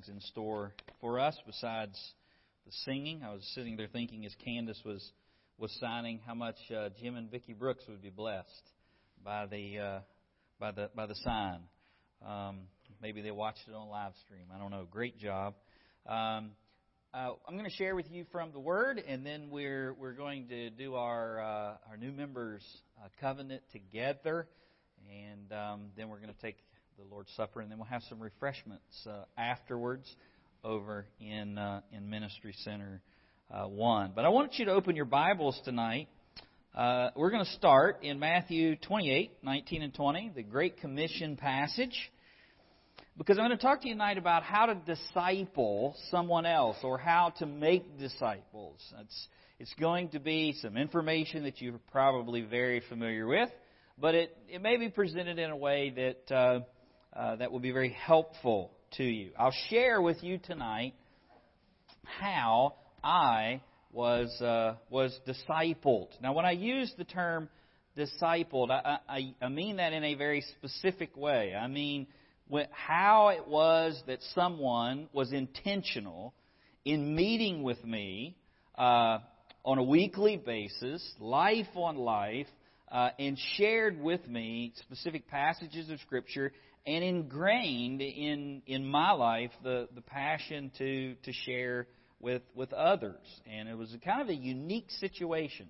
things in store for us besides the singing. I was sitting there thinking as Candace was was signing how much uh, Jim and Vicki Brooks would be blessed by the uh, by the by the sign. Um, maybe they watched it on live stream. I don't know. Great job. Um, uh, I'm going to share with you from the Word, and then we're we're going to do our uh, our new members uh, covenant together, and um, then we're going to take the Lord's Supper, and then we'll have some refreshments uh, afterwards over in uh, in Ministry Center uh, One. But I want you to open your Bibles tonight. Uh, we're going to start in Matthew 28, 19 and 20, the Great Commission passage, because I'm going to talk to you tonight about how to disciple someone else or how to make disciples. It's it's going to be some information that you're probably very familiar with, but it, it may be presented in a way that uh, uh, that will be very helpful to you. I'll share with you tonight how I was uh, was discipled. Now, when I use the term discipled, I, I, I mean that in a very specific way. I mean how it was that someone was intentional in meeting with me uh, on a weekly basis, life on life, uh, and shared with me specific passages of Scripture and ingrained in in my life the the passion to to share with with others. And it was kind of a unique situation.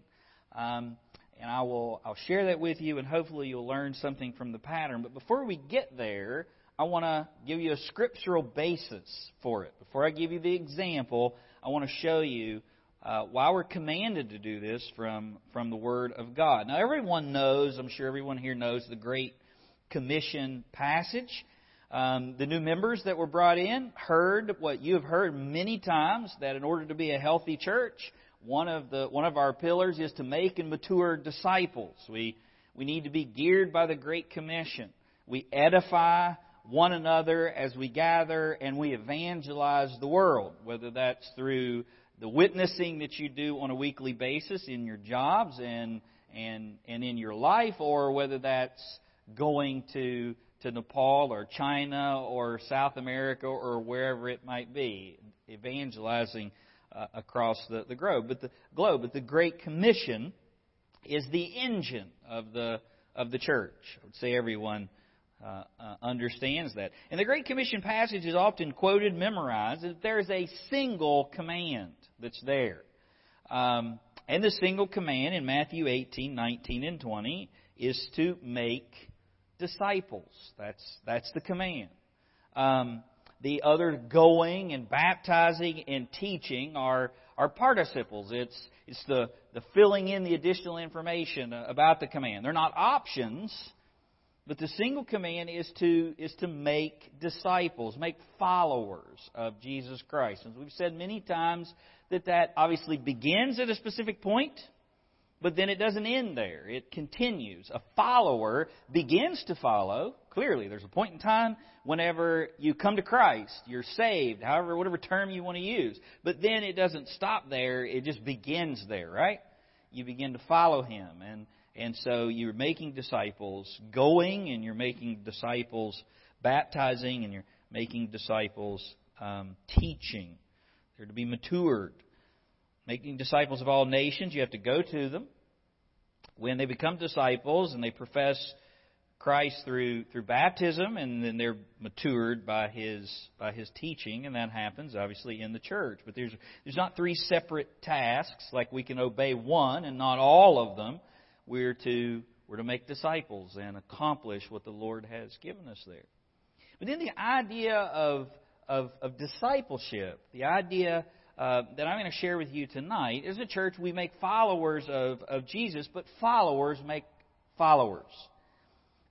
Um, and I will I'll share that with you, and hopefully you'll learn something from the pattern. But before we get there, I want to give you a scriptural basis for it. Before I give you the example, I want to show you uh, why we're commanded to do this from from the Word of God. Now, everyone knows, I'm sure everyone here knows the Great Commission passage. Um, the new members that were brought in heard what you have heard many times that in order to be a healthy church, one of the one of our pillars is to make and mature disciples. We we need to be geared by the Great Commission. We edify one another as we gather and we evangelize the world, whether that's through the witnessing that you do on a weekly basis in your jobs and and and in your life, or whether that's going to to Nepal or China or South America or wherever it might be, evangelizing uh, across the, the globe. But the globe, but the Great Commission is the engine of the of the church. I would say everyone uh, uh, understands that. And the Great Commission passage is often quoted, memorized. There is a single command that's there. Um, and the single command in Matthew 18, 19, and 20 is to make disciples. That's, that's the command. Um, the other going and baptizing and teaching are, are participles. It's, it's the, the filling in the additional information about the command. They're not options, but the single command is to, is to make disciples, make followers of Jesus Christ. And we've said many times that that obviously begins at a specific point but then it doesn't end there. It continues. A follower begins to follow. Clearly, there's a point in time whenever you come to Christ, you're saved, however, whatever term you want to use. But then it doesn't stop there. It just begins there, right? You begin to follow Him. And, and so you're making disciples going, and you're making disciples baptizing, and you're making disciples um, teaching. They're to be matured making disciples of all nations. You have to go to them. When they become disciples and they profess Christ through through baptism, and then they're matured by his by his teaching, and that happens obviously in the church. But there's there's not three separate tasks like we can obey one and not all of them. We're to we're to make disciples and accomplish what the Lord has given us there. But then the idea of of, of discipleship, the idea uh, that I'm going to share with you tonight. is a church, we make followers of, of Jesus, but followers make followers.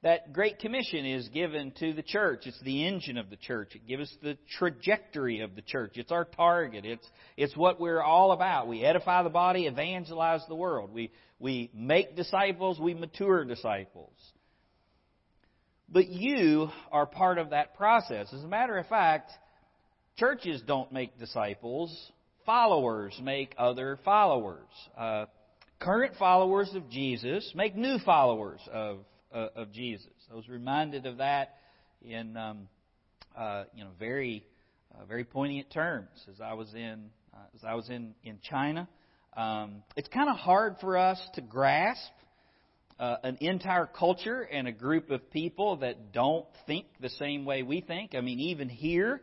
That Great Commission is given to the church. It's the engine of the church. It gives us the trajectory of the church. It's our target. It's, it's what we're all about. We edify the body, evangelize the world. We, we make disciples, we mature disciples. But you are part of that process. As a matter of fact, churches don't make disciples, followers make other followers. Uh, current followers of Jesus make new followers of uh, of Jesus. I was reminded of that in um, uh, you know very uh, very poignant terms as I was in uh, as I was in in China. Um, it's kind of hard for us to grasp uh, an entire culture and a group of people that don't think the same way we think. I mean, even here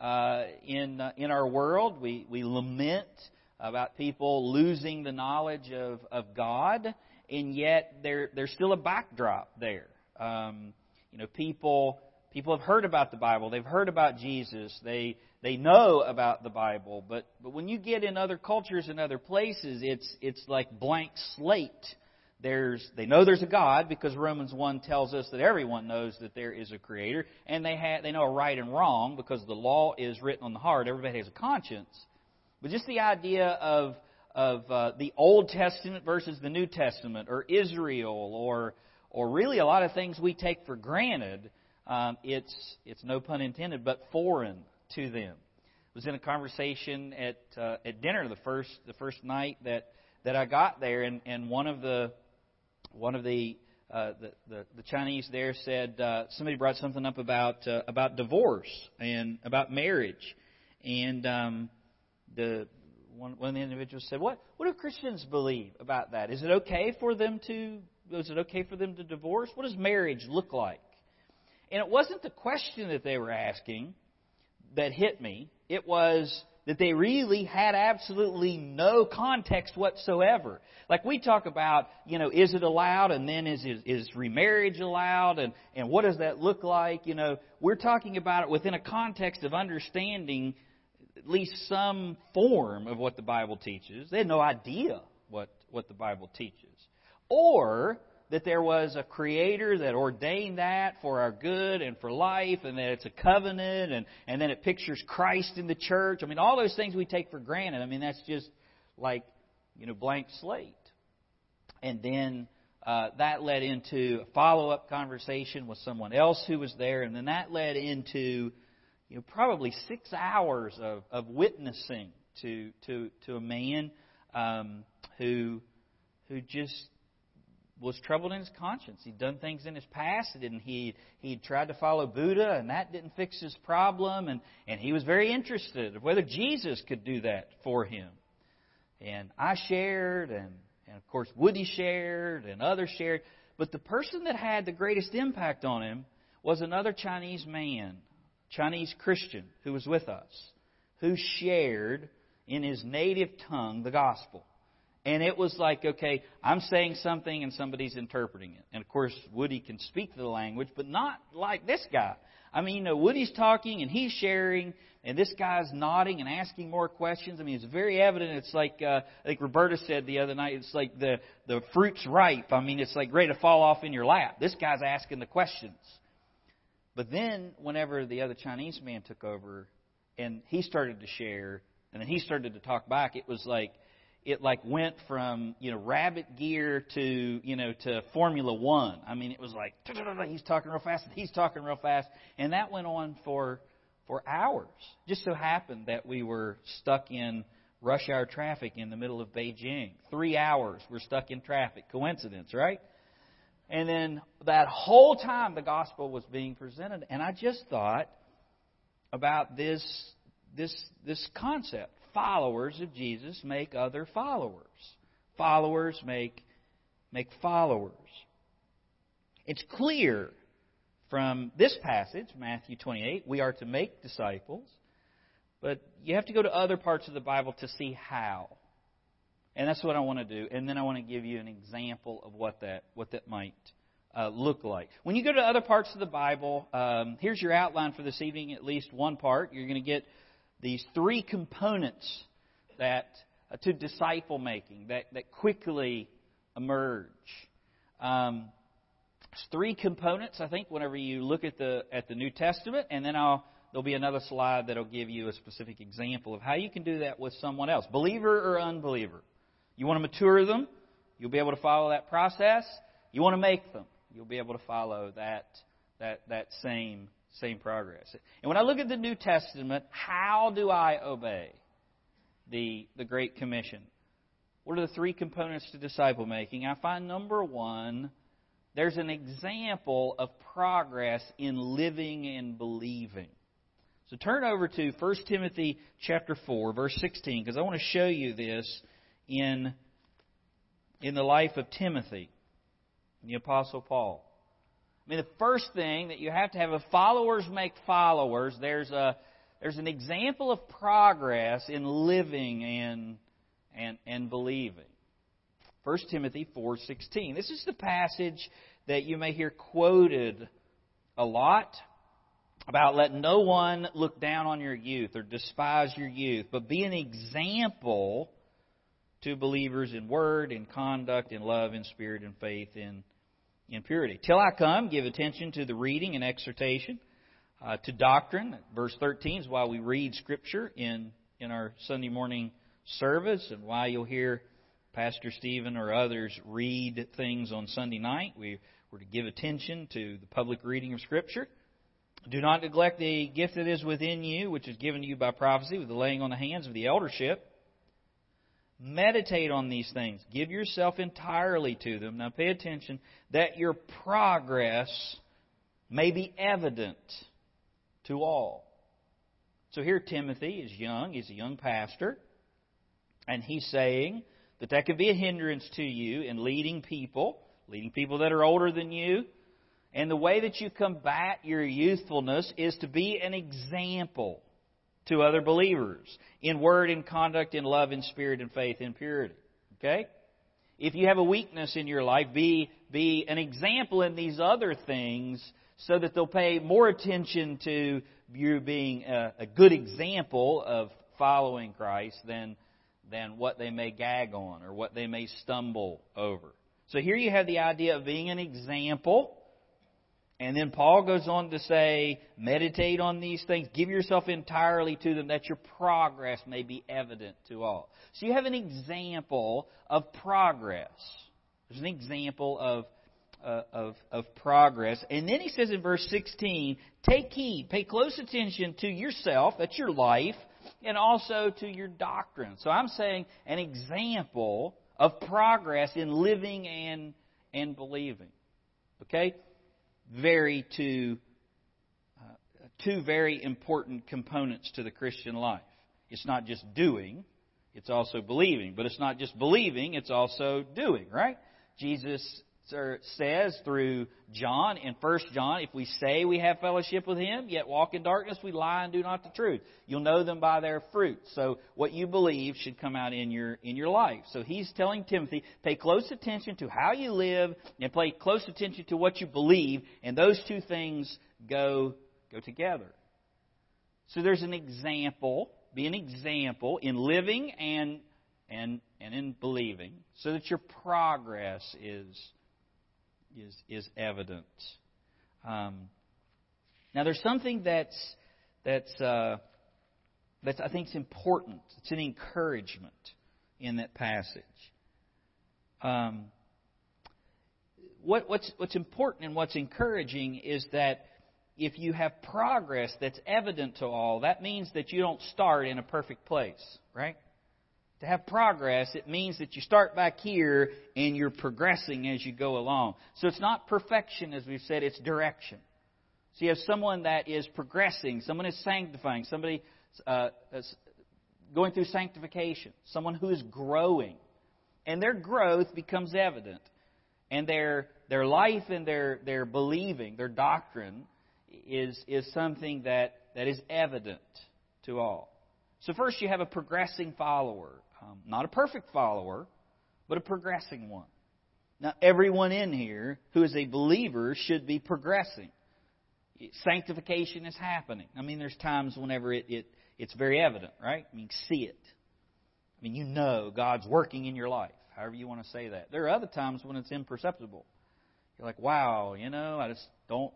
uh, in uh, in our world, we we lament about people losing the knowledge of of God, and yet there there's still a backdrop there. Um, you know, people people have heard about the Bible, they've heard about Jesus, they they know about the Bible, but but when you get in other cultures and other places, it's it's like blank slate. There's they know there's a God because Romans 1 tells us that everyone knows that there is a creator and they have they know a right and wrong because the law is written on the heart. Everybody has a conscience. But just the idea of of uh, the Old Testament versus the New Testament or Israel or or really a lot of things we take for granted, um, it's it's no pun intended, but foreign to them. I was in a conversation at uh, at dinner the first the first night that that I got there, and, and one of the one of the uh, the, the, the Chinese there said uh, somebody brought something up about uh, about divorce and about marriage, and um, the one, one of the individuals said, "What what do Christians believe about that? Is it okay for them to is it okay for them to divorce? What does marriage look like?" And it wasn't the question that they were asking that hit me. It was that they really had absolutely no context whatsoever. Like we talk about, you know, is it allowed and then is, is, is remarriage allowed and, and what does that look like? You know, we're talking about it within a context of understanding at least some form of what the Bible teaches. They had no idea what, what the Bible teaches. Or that there was a creator that ordained that for our good and for life, and that it's a covenant, and, and then it pictures Christ in the church. I mean, all those things we take for granted. I mean, that's just like, you know, blank slate. And then uh, that led into a follow up conversation with someone else who was there, and then that led into, you know, probably six hours of, of witnessing to, to, to a man um, who, who just was troubled in his conscience. He'd done things in his past, and he he'd tried to follow Buddha, and that didn't fix his problem. And and he was very interested of whether Jesus could do that for him. And I shared, and and of course Woody shared, and others shared. But the person that had the greatest impact on him was another Chinese man, Chinese Christian, who was with us, who shared in his native tongue the gospel. And it was like, okay, I'm saying something and somebody's interpreting it. And of course, Woody can speak the language, but not like this guy. I mean, you know, Woody's talking and he's sharing, and this guy's nodding and asking more questions. I mean, it's very evident. It's like uh, think Roberta said the other night. It's like the the fruit's ripe. I mean, it's like ready to fall off in your lap. This guy's asking the questions. But then, whenever the other Chinese man took over, and he started to share, and then he started to talk back, it was like it like went from you know rabbit gear to you know to Formula One. I mean, it was like he's talking real fast he's talking real fast, and that went on for for hours. Just so happened that we were stuck in rush hour traffic in the middle of Beijing. Three hours we're stuck in traffic. Coincidence, right? And then that whole time the gospel was being presented, and I just thought about this this this concept followers of Jesus make other followers. Followers make, make followers. It's clear from this passage, Matthew 28, we are to make disciples, but you have to go to other parts of the Bible to see how. And that's what I want to do. And then I want to give you an example of what that, what that might uh, look like. When you go to other parts of the Bible, um, here's your outline for this evening, at least one part. You're going to get these three components that uh, to disciple making that, that quickly emerge. Um, three components, I think, whenever you look at the at the New Testament, and then I'll there'll be another slide that'll give you a specific example of how you can do that with someone else, believer or unbeliever. You want to mature them, you'll be able to follow that process. You want to make them, you'll be able to follow that that that same same progress. And when I look at the New Testament, how do I obey the, the Great Commission? What are the three components to disciple making? I find number one, there's an example of progress in living and believing. So turn over to 1 Timothy chapter 4, verse 16, because I want to show you this in, in the life of Timothy, the Apostle Paul. I mean, the first thing that you have to have if followers make followers, there's a there's an example of progress in living and and and believing. 1 Timothy 4:16. This is the passage that you may hear quoted a lot about let no one look down on your youth or despise your youth, but be an example to believers in word, in conduct, in love, in spirit, in faith, in in purity. Till I come, give attention to the reading and exhortation, uh, to doctrine. Verse 13 is why we read Scripture in, in our Sunday morning service and why you'll hear Pastor Stephen or others read things on Sunday night. We were to give attention to the public reading of Scripture. Do not neglect the gift that is within you, which is given to you by prophecy with the laying on the hands of the eldership. Meditate on these things. Give yourself entirely to them. Now pay attention that your progress may be evident to all. So here Timothy is young. He's a young pastor. And he's saying that that can be a hindrance to you in leading people, leading people that are older than you. And the way that you combat your youthfulness is to be an example to other believers in word and conduct, in love, in spirit, and faith, in purity. Okay? If you have a weakness in your life, be, be an example in these other things so that they'll pay more attention to you being a, a good example of following Christ than, than what they may gag on or what they may stumble over. So here you have the idea of being an example and then Paul goes on to say, meditate on these things, give yourself entirely to them that your progress may be evident to all. So you have an example of progress. There's an example of, uh, of, of progress. And then he says in verse 16, take heed, pay close attention to yourself, that's your life, and also to your doctrine. So I'm saying an example of progress in living and, and believing. Okay? Very two, uh, two very important components to the Christian life. It's not just doing, it's also believing. But it's not just believing, it's also doing, right? Jesus says through John in 1 John, if we say we have fellowship with him, yet walk in darkness, we lie and do not the truth. You'll know them by their fruit. So what you believe should come out in your in your life. So he's telling Timothy, pay close attention to how you live and pay close attention to what you believe, and those two things go go together. So there's an example, be an example in living and and and in believing, so that your progress is is, is evident. Um, now, there's something that's, that's, uh, that's I think is important. It's an encouragement in that passage. Um, what, what's, what's important and what's encouraging is that if you have progress that's evident to all, that means that you don't start in a perfect place, right? To have progress, it means that you start back here and you're progressing as you go along. So it's not perfection, as we've said, it's direction. So you have someone that is progressing, someone is sanctifying, somebody uh, going through sanctification, someone who is growing. And their growth becomes evident. And their, their life and their, their believing, their doctrine, is, is something that, that is evident to all. So, first, you have a progressing follower. Um, not a perfect follower, but a progressing one. Now, everyone in here who is a believer should be progressing. Sanctification is happening. I mean, there's times whenever it, it it's very evident, right? I mean, see it. I mean, you know God's working in your life, however you want to say that. There are other times when it's imperceptible. You're like, wow, you know, I just don't,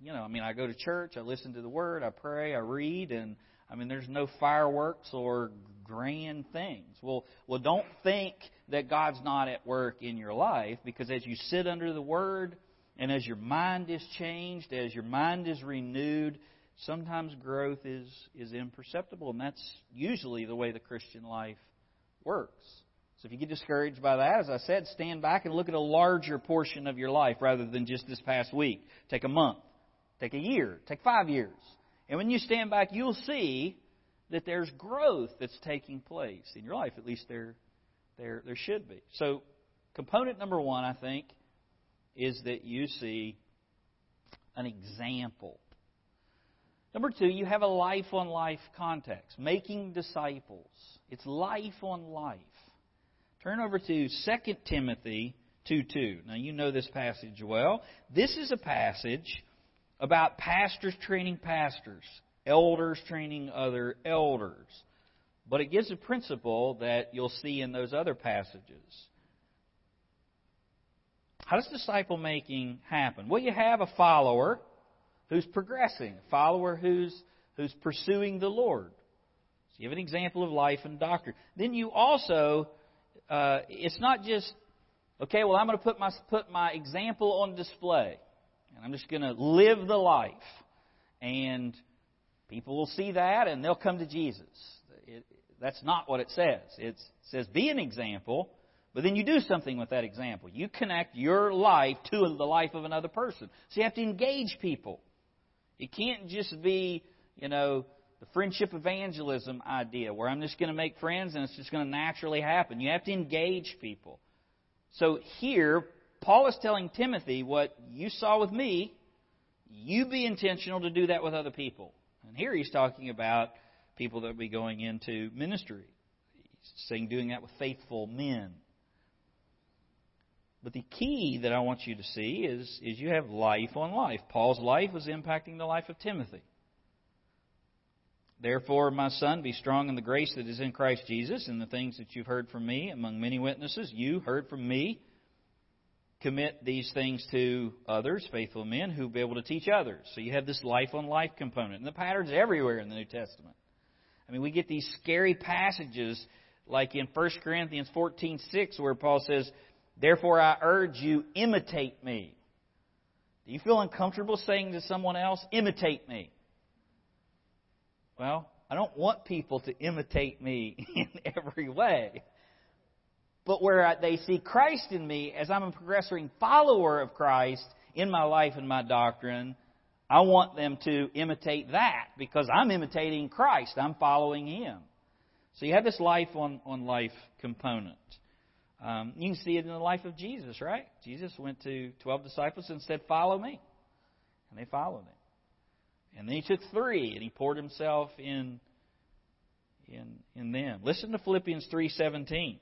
you know, I mean, I go to church, I listen to the Word, I pray, I read, and I mean, there's no fireworks or grand things. Well, well, don't think that God's not at work in your life because as you sit under the Word and as your mind is changed, as your mind is renewed, sometimes growth is, is imperceptible. And that's usually the way the Christian life works. So if you get discouraged by that, as I said, stand back and look at a larger portion of your life rather than just this past week. Take a month, take a year, take five years And when you stand back, you'll see that there's growth that's taking place in your life. At least there, there, there should be. So, component number one, I think, is that you see an example. Number two, you have a life on life context, making disciples. It's life on life. Turn over to 2 Timothy 2 2. Now, you know this passage well. This is a passage about pastors training pastors, elders training other elders. But it gives a principle that you'll see in those other passages. How does disciple making happen? Well, you have a follower who's progressing, a follower who's, who's pursuing the Lord. So you have an example of life and doctrine. Then you also, uh, it's not just, okay, well, I'm going to put my, put my example on display. And I'm just going to live the life. And people will see that and they'll come to Jesus. It, that's not what it says. It's, it says, be an example but then you do something with that example. You connect your life to the life of another person. So you have to engage people. It can't just be, you know, the friendship evangelism idea where I'm just going to make friends and it's just going to naturally happen. You have to engage people. So here, Paul is telling Timothy what you saw with me, you be intentional to do that with other people. And here he's talking about people that will be going into ministry. He's saying doing that with faithful men. But the key that I want you to see is, is you have life on life. Paul's life was impacting the life of Timothy. Therefore, my son, be strong in the grace that is in Christ Jesus and the things that you've heard from me among many witnesses. You heard from me. Commit these things to others, faithful men, who will be able to teach others. So you have this life on life component. And the pattern's everywhere in the New Testament. I mean, we get these scary passages like in 1 Corinthians 14:6 where Paul says, Therefore, I urge you, imitate me. Do you feel uncomfortable saying to someone else, imitate me? Well, I don't want people to imitate me in every way. But where they see Christ in me, as I'm a progressing follower of Christ in my life and my doctrine, I want them to imitate that because I'm imitating Christ. I'm following Him. So you have this life on, on life component. Um, you can see it in the life of Jesus, right? Jesus went to 12 disciples and said, Follow me. And they followed him. And then he took three and he poured himself in, in, in them. Listen to Philippians 3.17.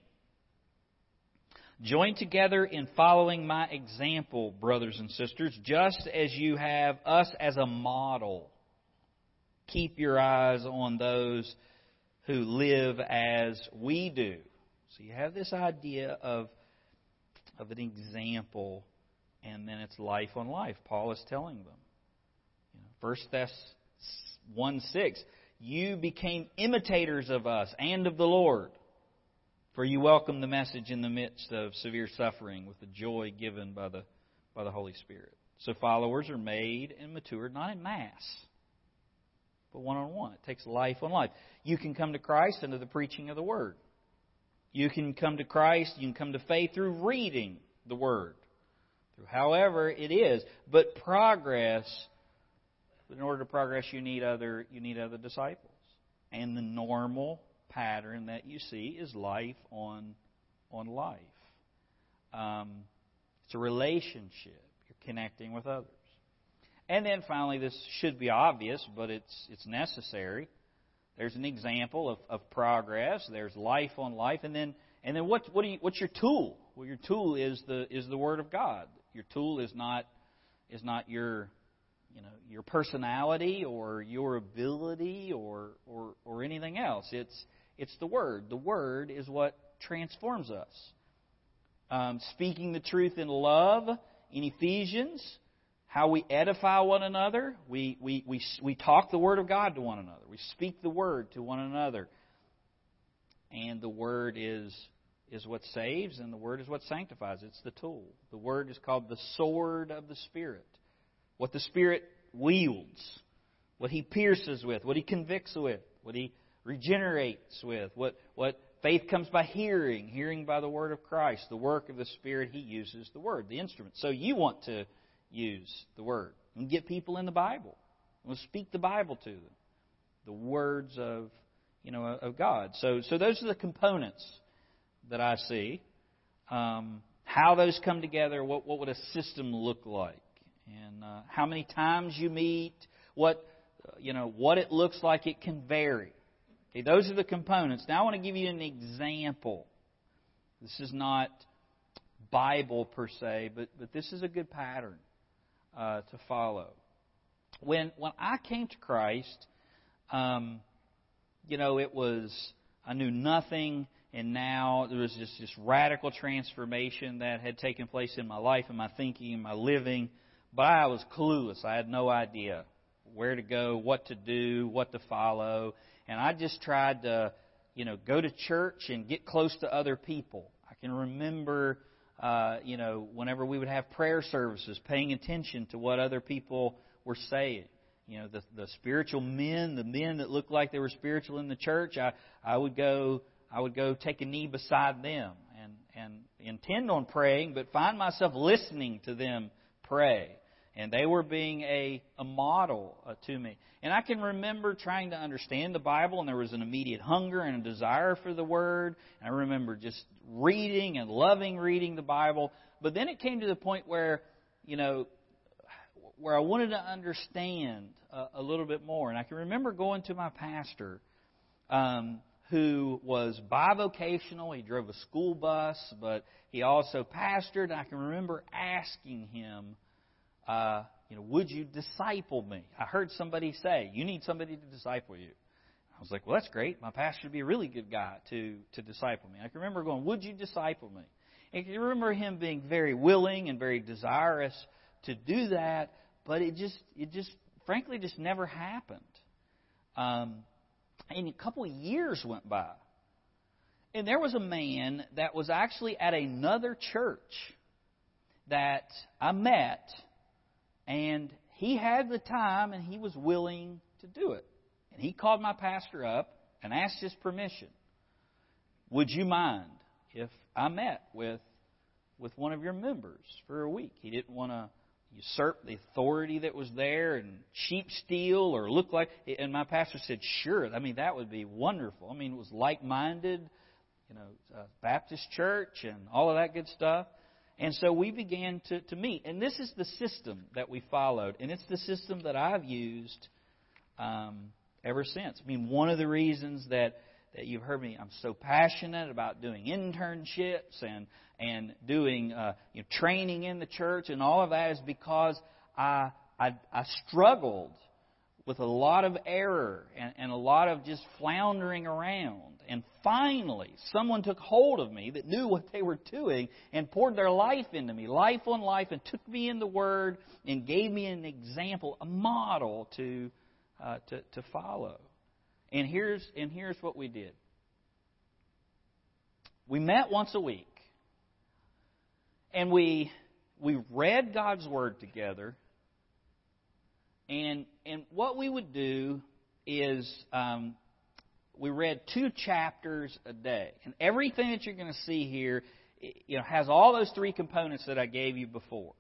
Join together in following my example, brothers and sisters, just as you have us as a model. Keep your eyes on those who live as we do. So you have this idea of, of an example, and then it's life on life. Paul is telling them. 1 Thess 1 6, you became imitators of us and of the Lord, for you welcomed the message in the midst of severe suffering with the joy given by the, by the Holy Spirit. So followers are made and matured not in mass, but one on one. It takes life on life. You can come to Christ under the preaching of the Word. You can come to Christ, you can come to faith through reading the Word, through however it is. But progress, in order to progress, you need other you need other disciples. And the normal pattern that you see is life on on life. Um, it's a relationship. You're connecting with others. And then finally, this should be obvious, but it's it's necessary. There's an example of, of progress. There's life on life, and then and then what what do you, what's your tool? Well, your tool is the is the Word of God. Your tool is not is not your you know your personality or your ability or or or anything else. It's it's the Word. The Word is what transforms us. Um, speaking the truth in love in Ephesians how we edify one another. We, we, we, we talk the Word of God to one another. We speak the Word to one another. And the Word is, is what saves, and the Word is what sanctifies. It's the tool. The Word is called the sword of the Spirit. What the Spirit wields, what He pierces with, what He convicts with, what He regenerates with, what, what faith comes by hearing, hearing by the Word of Christ. The work of the Spirit, He uses the Word, the instrument. So you want to use the Word and get people in the Bible. We'll speak the Bible to them, the words of you know of God. So so those are the components that I see. Um, how those come together, what what would a system look like, and uh, how many times you meet, what you know what it looks like. It can vary. Okay, those are the components. Now I want to give you an example. This is not Bible per se, but but this is a good pattern uh, to follow. When when I came to Christ, um, you know, it was I knew nothing, and now there was just this radical transformation that had taken place in my life and my thinking and my living. But I was clueless. I had no idea where to go, what to do, what to follow, and I just tried to, you know, go to church and get close to other people. I can remember uh, you know, whenever we would have prayer services, paying attention to what other people were saying. You know, the, the spiritual men, the men that looked like they were spiritual in the church, I, I would go, I would go take a knee beside them and, and intend on praying, but find myself listening to them pray. And they were being a, a model uh, to me. And I can remember trying to understand the Bible, and there was an immediate hunger and a desire for the Word. And I remember just reading and loving reading the Bible. But then it came to the point where, you know, where I wanted to understand a, a little bit more. And I can remember going to my pastor, um, who was bivocational. He drove a school bus, but he also pastored. And I can remember asking him, uh, you know, would you disciple me? I heard somebody say, you need somebody to disciple you. I was like, well, that's great. My pastor would be a really good guy to, to disciple me. I can remember going, would you disciple me? And I can remember him being very willing and very desirous to do that, but it just, it just, frankly, just never happened. Um, and a couple of years went by. And there was a man that was actually at another church that I met and he had the time and he was willing to do it. And he called my pastor up and asked his permission. Would you mind if I met with with one of your members for a week? He didn't want to usurp the authority that was there and cheap steal or look like and my pastor said sure i mean that would be wonderful i mean it was like minded you know uh, baptist church and all of that good stuff and so we began to, to meet. And this is the system that we followed. And it's the system that I've used um, ever since. I mean, one of the reasons that, that you've heard me, I'm so passionate about doing internships and, and doing uh, you know, training in the church and all of that is because I, I, I struggled with a lot of error and, and a lot of just floundering around. And finally, someone took hold of me that knew what they were doing and poured their life into me, life on life, and took me in the Word and gave me an example, a model to, uh, to, to follow. And here's, and here's what we did we met once a week, and we, we read God's Word together. And, and what we would do is um, we read two chapters a day. And everything that you're going to see here you know, has all those three components that I gave you before.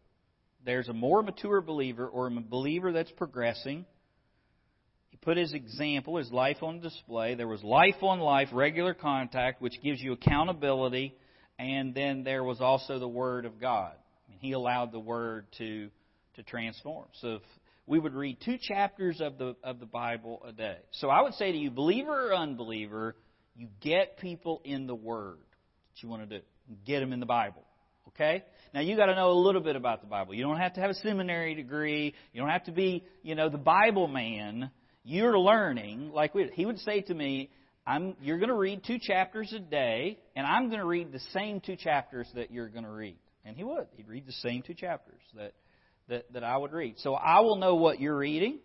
There's a more mature believer or a believer that's progressing. He put his example, his life on display. There was life on life, regular contact, which gives you accountability. And then there was also the Word of God. I mean, he allowed the Word to, to transform. So we would read two chapters of the, of the Bible a day. So I would say to you, believer or unbeliever, you get people in the Word. What you want to do. Get them in the Bible. Okay? Now you got to know a little bit about the Bible. You don't have to have a seminary degree. You don't have to be, you know, the Bible man. You're learning. Like we, he would say to me, I'm, you're going to read two chapters a day, and I'm going to read the same two chapters that you're going to read. And he would. He'd read the same two chapters that that, that I would read. So I will know what you're reading,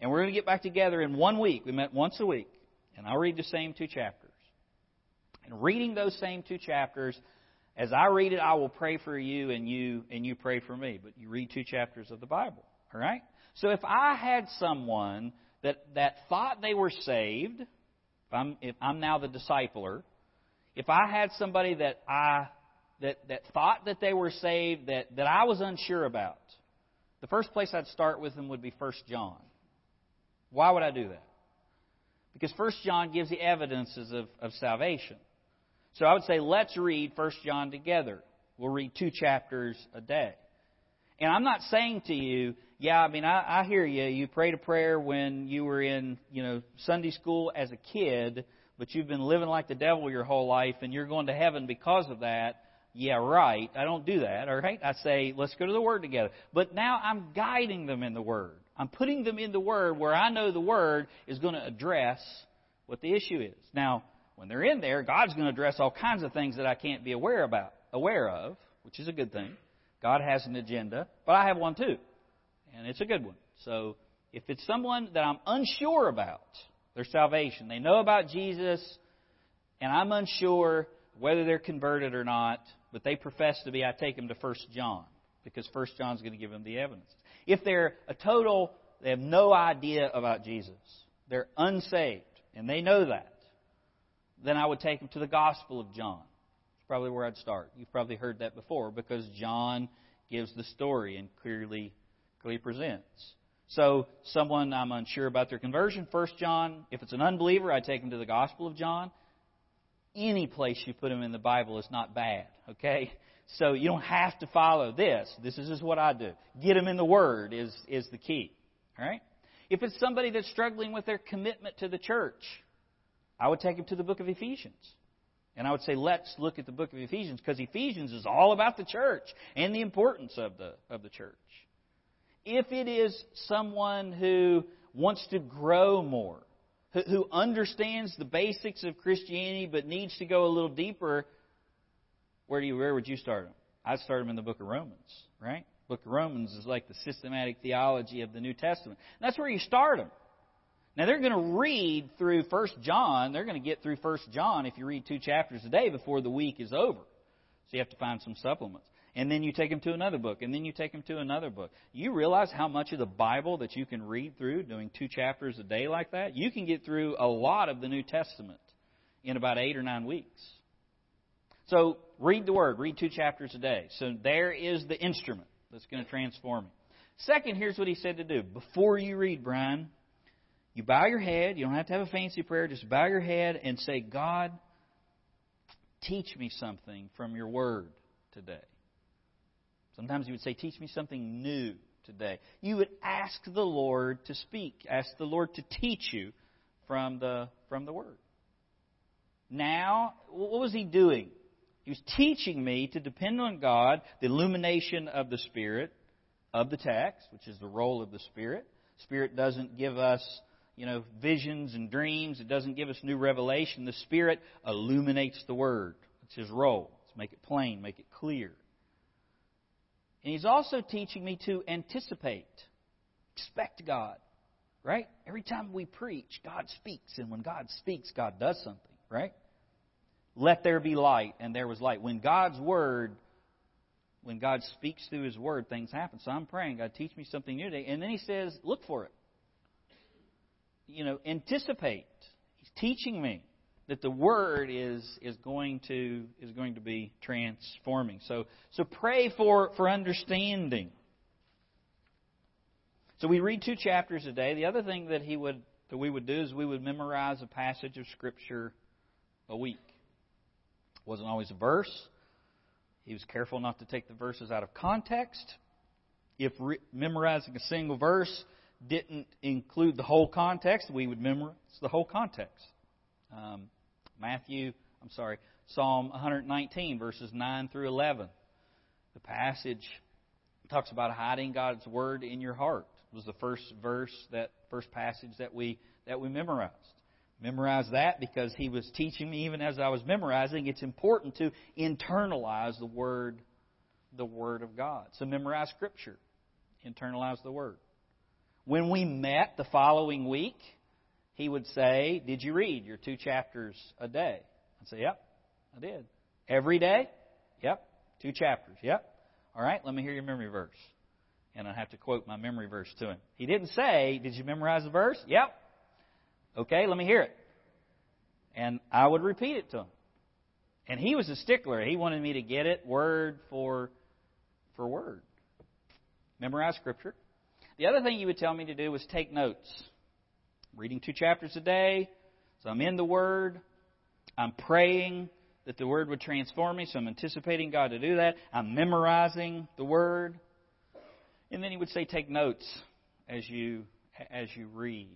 and we're going to get back together in one week. We met once a week, and I'll read the same two chapters. And reading those same two chapters, as I read it, I will pray for you, and you and you pray for me. But you read two chapters of the Bible, all right? So if I had someone that that thought they were saved, if I'm if I'm now the discipler, if I had somebody that I that that thought that they were saved that that I was unsure about, the first place I'd start with them would be 1 John. Why would I do that? Because First John gives the evidences of, of salvation. So I would say let's read First John together. We'll read two chapters a day. And I'm not saying to you, yeah, I mean, I, I hear you. You prayed a prayer when you were in, you know, Sunday school as a kid, but you've been living like the devil your whole life, and you're going to heaven because of that. Yeah, right. I don't do that, all right? I say, let's go to the Word together. But now I'm guiding them in the Word. I'm putting them in the Word where I know the Word is going to address what the issue is. Now, when they're in there, God's going to address all kinds of things that I can't be aware about, aware of, which is a good thing. God has an agenda, but I have one too, and it's a good one. So, if it's someone that I'm unsure about their salvation, they know about Jesus, and I'm unsure whether they're converted or not, but they profess to be, I take them to First John because First John's going to give them the evidence. If they're a total, they have no idea about Jesus, they're unsaved, and they know that, then I would take them to the Gospel of John. It's probably where I'd start. You've probably heard that before because John gives the story and clearly clearly presents. So, someone I'm unsure about their conversion, First John. If it's an unbeliever, I take them to the Gospel of John. Any place you put them in the Bible is not bad. Okay, so you don't have to follow this. This is just what I do. Get them in the Word is is the key. All right. If it's somebody that's struggling with their commitment to the church, I would take them to the book of Ephesians. And I would say, let's look at the book of Ephesians because Ephesians is all about the church and the importance of the, of the church. If it is someone who wants to grow more, who, understands the basics of Christianity but needs to go a little deeper, where do you where would you start them? I'd start them in the book of Romans, right? book of Romans is like the systematic theology of the New Testament. And that's where you start them. Now they're going to read through First John. They're going to get through First John if you read two chapters a day before the week is over. So you have to find some supplements. And then you take them to another book, and then you take them to another book. You realize how much of the Bible that you can read through doing two chapters a day like that? You can get through a lot of the New Testament in about eight or nine weeks. So read the Word, read two chapters a day. So there is the instrument that's going to transform you. Second, here's what he said to do. Before you read, Brian, you bow your head. You don't have to have a fancy prayer. Just bow your head and say, God, teach me something from your word today. Sometimes you would say, teach me something new today. You would ask the Lord to speak, ask the Lord to teach you from the, from the word. Now, what was he doing? He was teaching me to depend on God, the illumination of the Spirit, of the text, which is the role of the Spirit. Spirit doesn't give us you know, visions and dreams. It doesn't give us new revelation. The Spirit illuminates the Word. It's His role. To make it plain, make it clear. And He's also teaching me to anticipate. Expect God. Right? Every time we preach, God speaks. And when God speaks, God does something. Right? Let there be light, and there was light. When God's Word when God speaks through His Word, things happen. So I'm praying, God, teach me something new today. And then He says, look for it you know, anticipate. He's teaching me that the word is is going to is going to be transforming. So so pray for for understanding. So we read two chapters a day. The other thing that he would that we would do is we would memorize a passage of scripture a week. It wasn't always a verse. He was careful not to take the verses out of context. If re- memorizing a single verse didn't include the whole context, we would memorize the whole context. Um, Matthew, I'm sorry, Psalm 119, verses 9 through 11. The passage talks about hiding God's word in your heart. It was the first verse, that first passage that we that we memorized. Memorize that because he was teaching me even as I was memorizing. It's important to internalize the word, the word of God. So memorize Scripture, internalize the word. When we met the following week, he would say, Did you read your two chapters a day? I'd say, Yep, I did. Every day? Yep. Two chapters. Yep. All right, let me hear your memory verse. And I have to quote my memory verse to him. He didn't say, Did you memorize the verse? Yep. Okay, let me hear it. And I would repeat it to him. And he was a stickler. He wanted me to get it word for for word. Memorize scripture. The other thing he would tell me to do was take notes. Reading two chapters a day. So I'm in the Word. I'm praying that the Word would transform me, so I'm anticipating God to do that. I'm memorizing the Word. And then he would say, take notes as you as you read.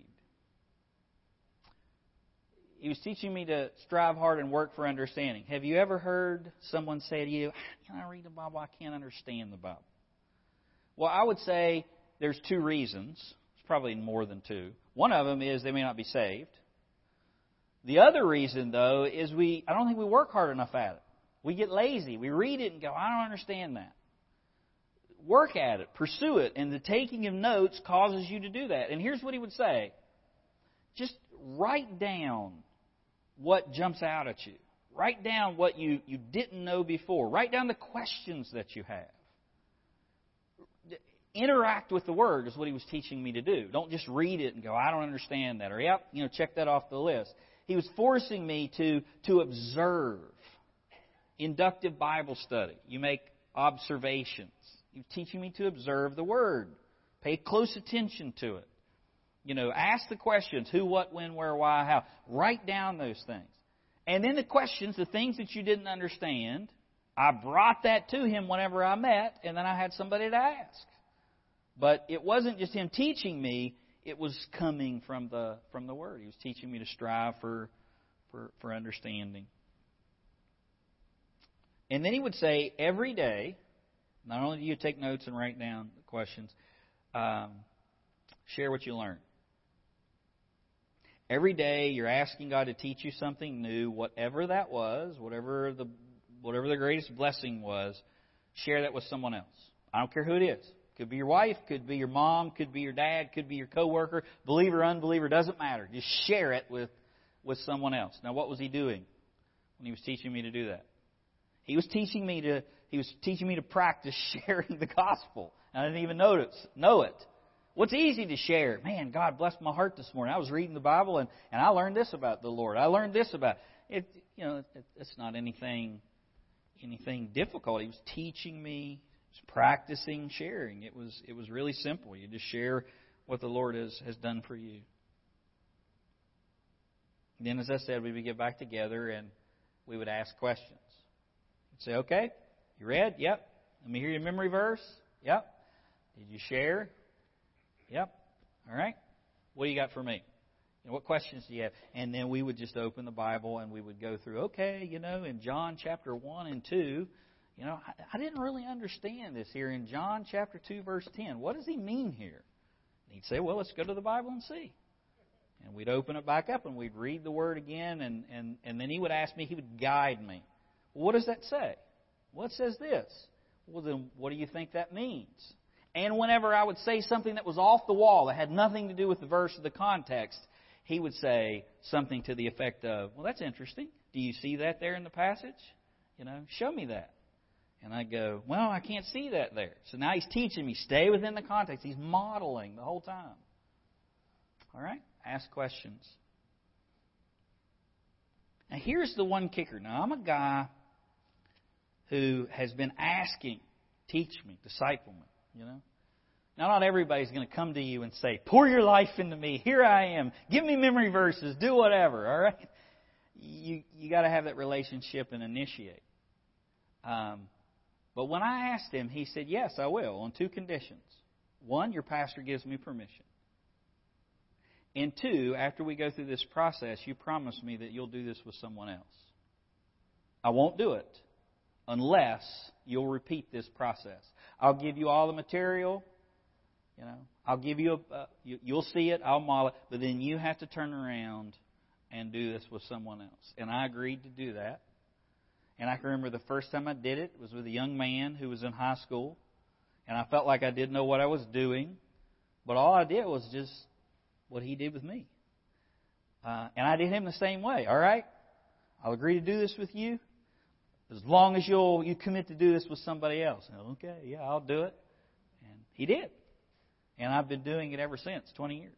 He was teaching me to strive hard and work for understanding. Have you ever heard someone say to you, ah, Can I read the Bible? I can't understand the Bible. Well, I would say there's two reasons. It's probably more than two. One of them is they may not be saved. The other reason, though, is we I don't think we work hard enough at it. We get lazy. We read it and go, I don't understand that. Work at it, pursue it, and the taking of notes causes you to do that. And here's what he would say just write down what jumps out at you. Write down what you, you didn't know before. Write down the questions that you have. Interact with the Word is what he was teaching me to do. Don't just read it and go, I don't understand that. Or, yep, you know, check that off the list. He was forcing me to, to observe. Inductive Bible study. You make observations. He's teaching me to observe the Word. Pay close attention to it. You know, ask the questions who, what, when, where, why, how. Write down those things. And then the questions, the things that you didn't understand, I brought that to him whenever I met, and then I had somebody to ask. But it wasn't just him teaching me, it was coming from the from the Word. He was teaching me to strive for for, for understanding. And then he would say, every day, not only do you take notes and write down the questions, um, share what you learn. Every day you're asking God to teach you something new, whatever that was, whatever the whatever the greatest blessing was, share that with someone else. I don't care who it is. Could be your wife, could be your mom, could be your dad, could be your coworker, believer, unbeliever, doesn't matter. Just share it with with someone else. Now what was he doing when he was teaching me to do that? He was teaching me to he was teaching me to practice sharing the gospel. I didn't even notice know it. What's easy to share? Man, God blessed my heart this morning. I was reading the Bible and, and I learned this about the Lord. I learned this about it. You know, it, it's not anything anything difficult. He was teaching me, was practicing sharing. It was it was really simple. You just share what the Lord has has done for you. Then, as I said, we would get back together and we would ask questions. You'd say, "Okay, you read? Yep. Let me hear your memory verse. Yep. Did you share? Yep. All right. What do you got for me? Know, what questions do you have? And then we would just open the Bible and we would go through, okay, you know, in John chapter 1 and 2, you know, I, didn't really understand this here in John chapter 2, verse 10. What does he mean here? And he'd say, well, let's go to the Bible and see. And we'd open it back up and we'd read the word again, and, and, and then he would ask me, he would guide me. Well, what does that say? Well, says this. Well, then what do you think that means? And whenever I would say something that was off the wall, that had nothing to do with the verse or the context, he would say something to the effect of, Well, that's interesting. Do you see that there in the passage? You know, show me that. And I go, Well, I can't see that there. So now he's teaching me, stay within the context. He's modeling the whole time. All right? Ask questions. Now, here's the one kicker. Now, I'm a guy who has been asking, teach me, disciple me, you know. Now, not everybody's going to come to you and say, pour your life into me. Here I am. Give me memory verses. Do whatever, all right? You, you got to have that relationship and initiate. Um, but when I asked him, he said, yes, I will, on two conditions. One, your pastor gives me permission. And two, after we go through this process, you promise me that you'll do this with someone else. I won't do it unless you'll repeat this process. I'll give you all the material. You know, I'll give you a, uh, you, you'll see it, I'll model it, but then you have to turn around and do this with someone else. And I agreed to do that. And I can remember the first time I did it was with a young man who was in high school, and I felt like I didn't know what I was doing, but all I did was just what he did with me. Uh, and I did him the same way. All right, I'll agree to do this with you. As long as you'll you commit to do this with somebody else. Okay, yeah, I'll do it. And he did. And I've been doing it ever since, 20 years.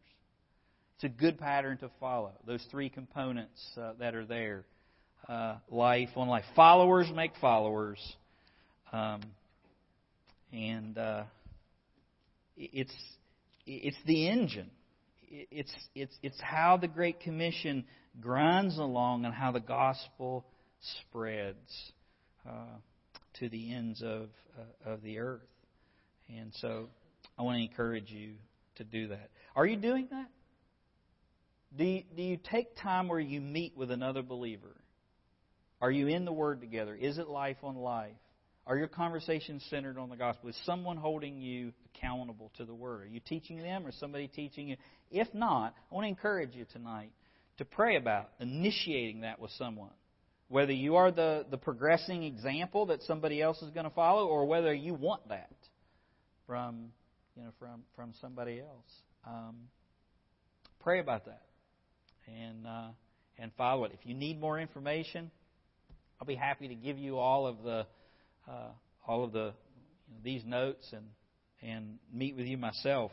It's a good pattern to follow. Those three components uh, that are there. Uh, life on life. Followers make followers. Um, and uh, it's it's the engine. it's it's it's how the Great Commission grinds along and how the gospel spreads uh, to the ends of uh, of the earth. And so, I want to encourage you to do that. Are you doing that? Do you, do you take time where you meet with another believer? Are you in the Word together? Is it life on life? Are your conversations centered on the gospel? Is someone holding you accountable to the Word? Are you teaching them or somebody teaching you? If not, I want to encourage you tonight to pray about initiating that with someone. Whether you are the, the progressing example that somebody else is going to follow or whether you want that from, you know, from, from somebody else. Um, pray about that and, uh, and follow it. If you need more information, I'll be happy to give you all of the uh, all of the you know, these notes and and meet with you myself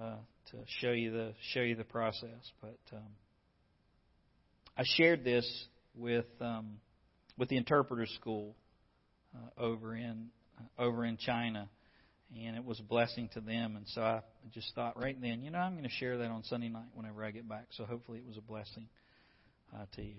uh, to show you the show you the process. But um, I shared this with um, with the interpreter school uh, over in uh, over in China, and it was a blessing to them. And so I just thought right then, you know, I'm going to share that on Sunday night whenever I get back. So hopefully it was a blessing uh, to you.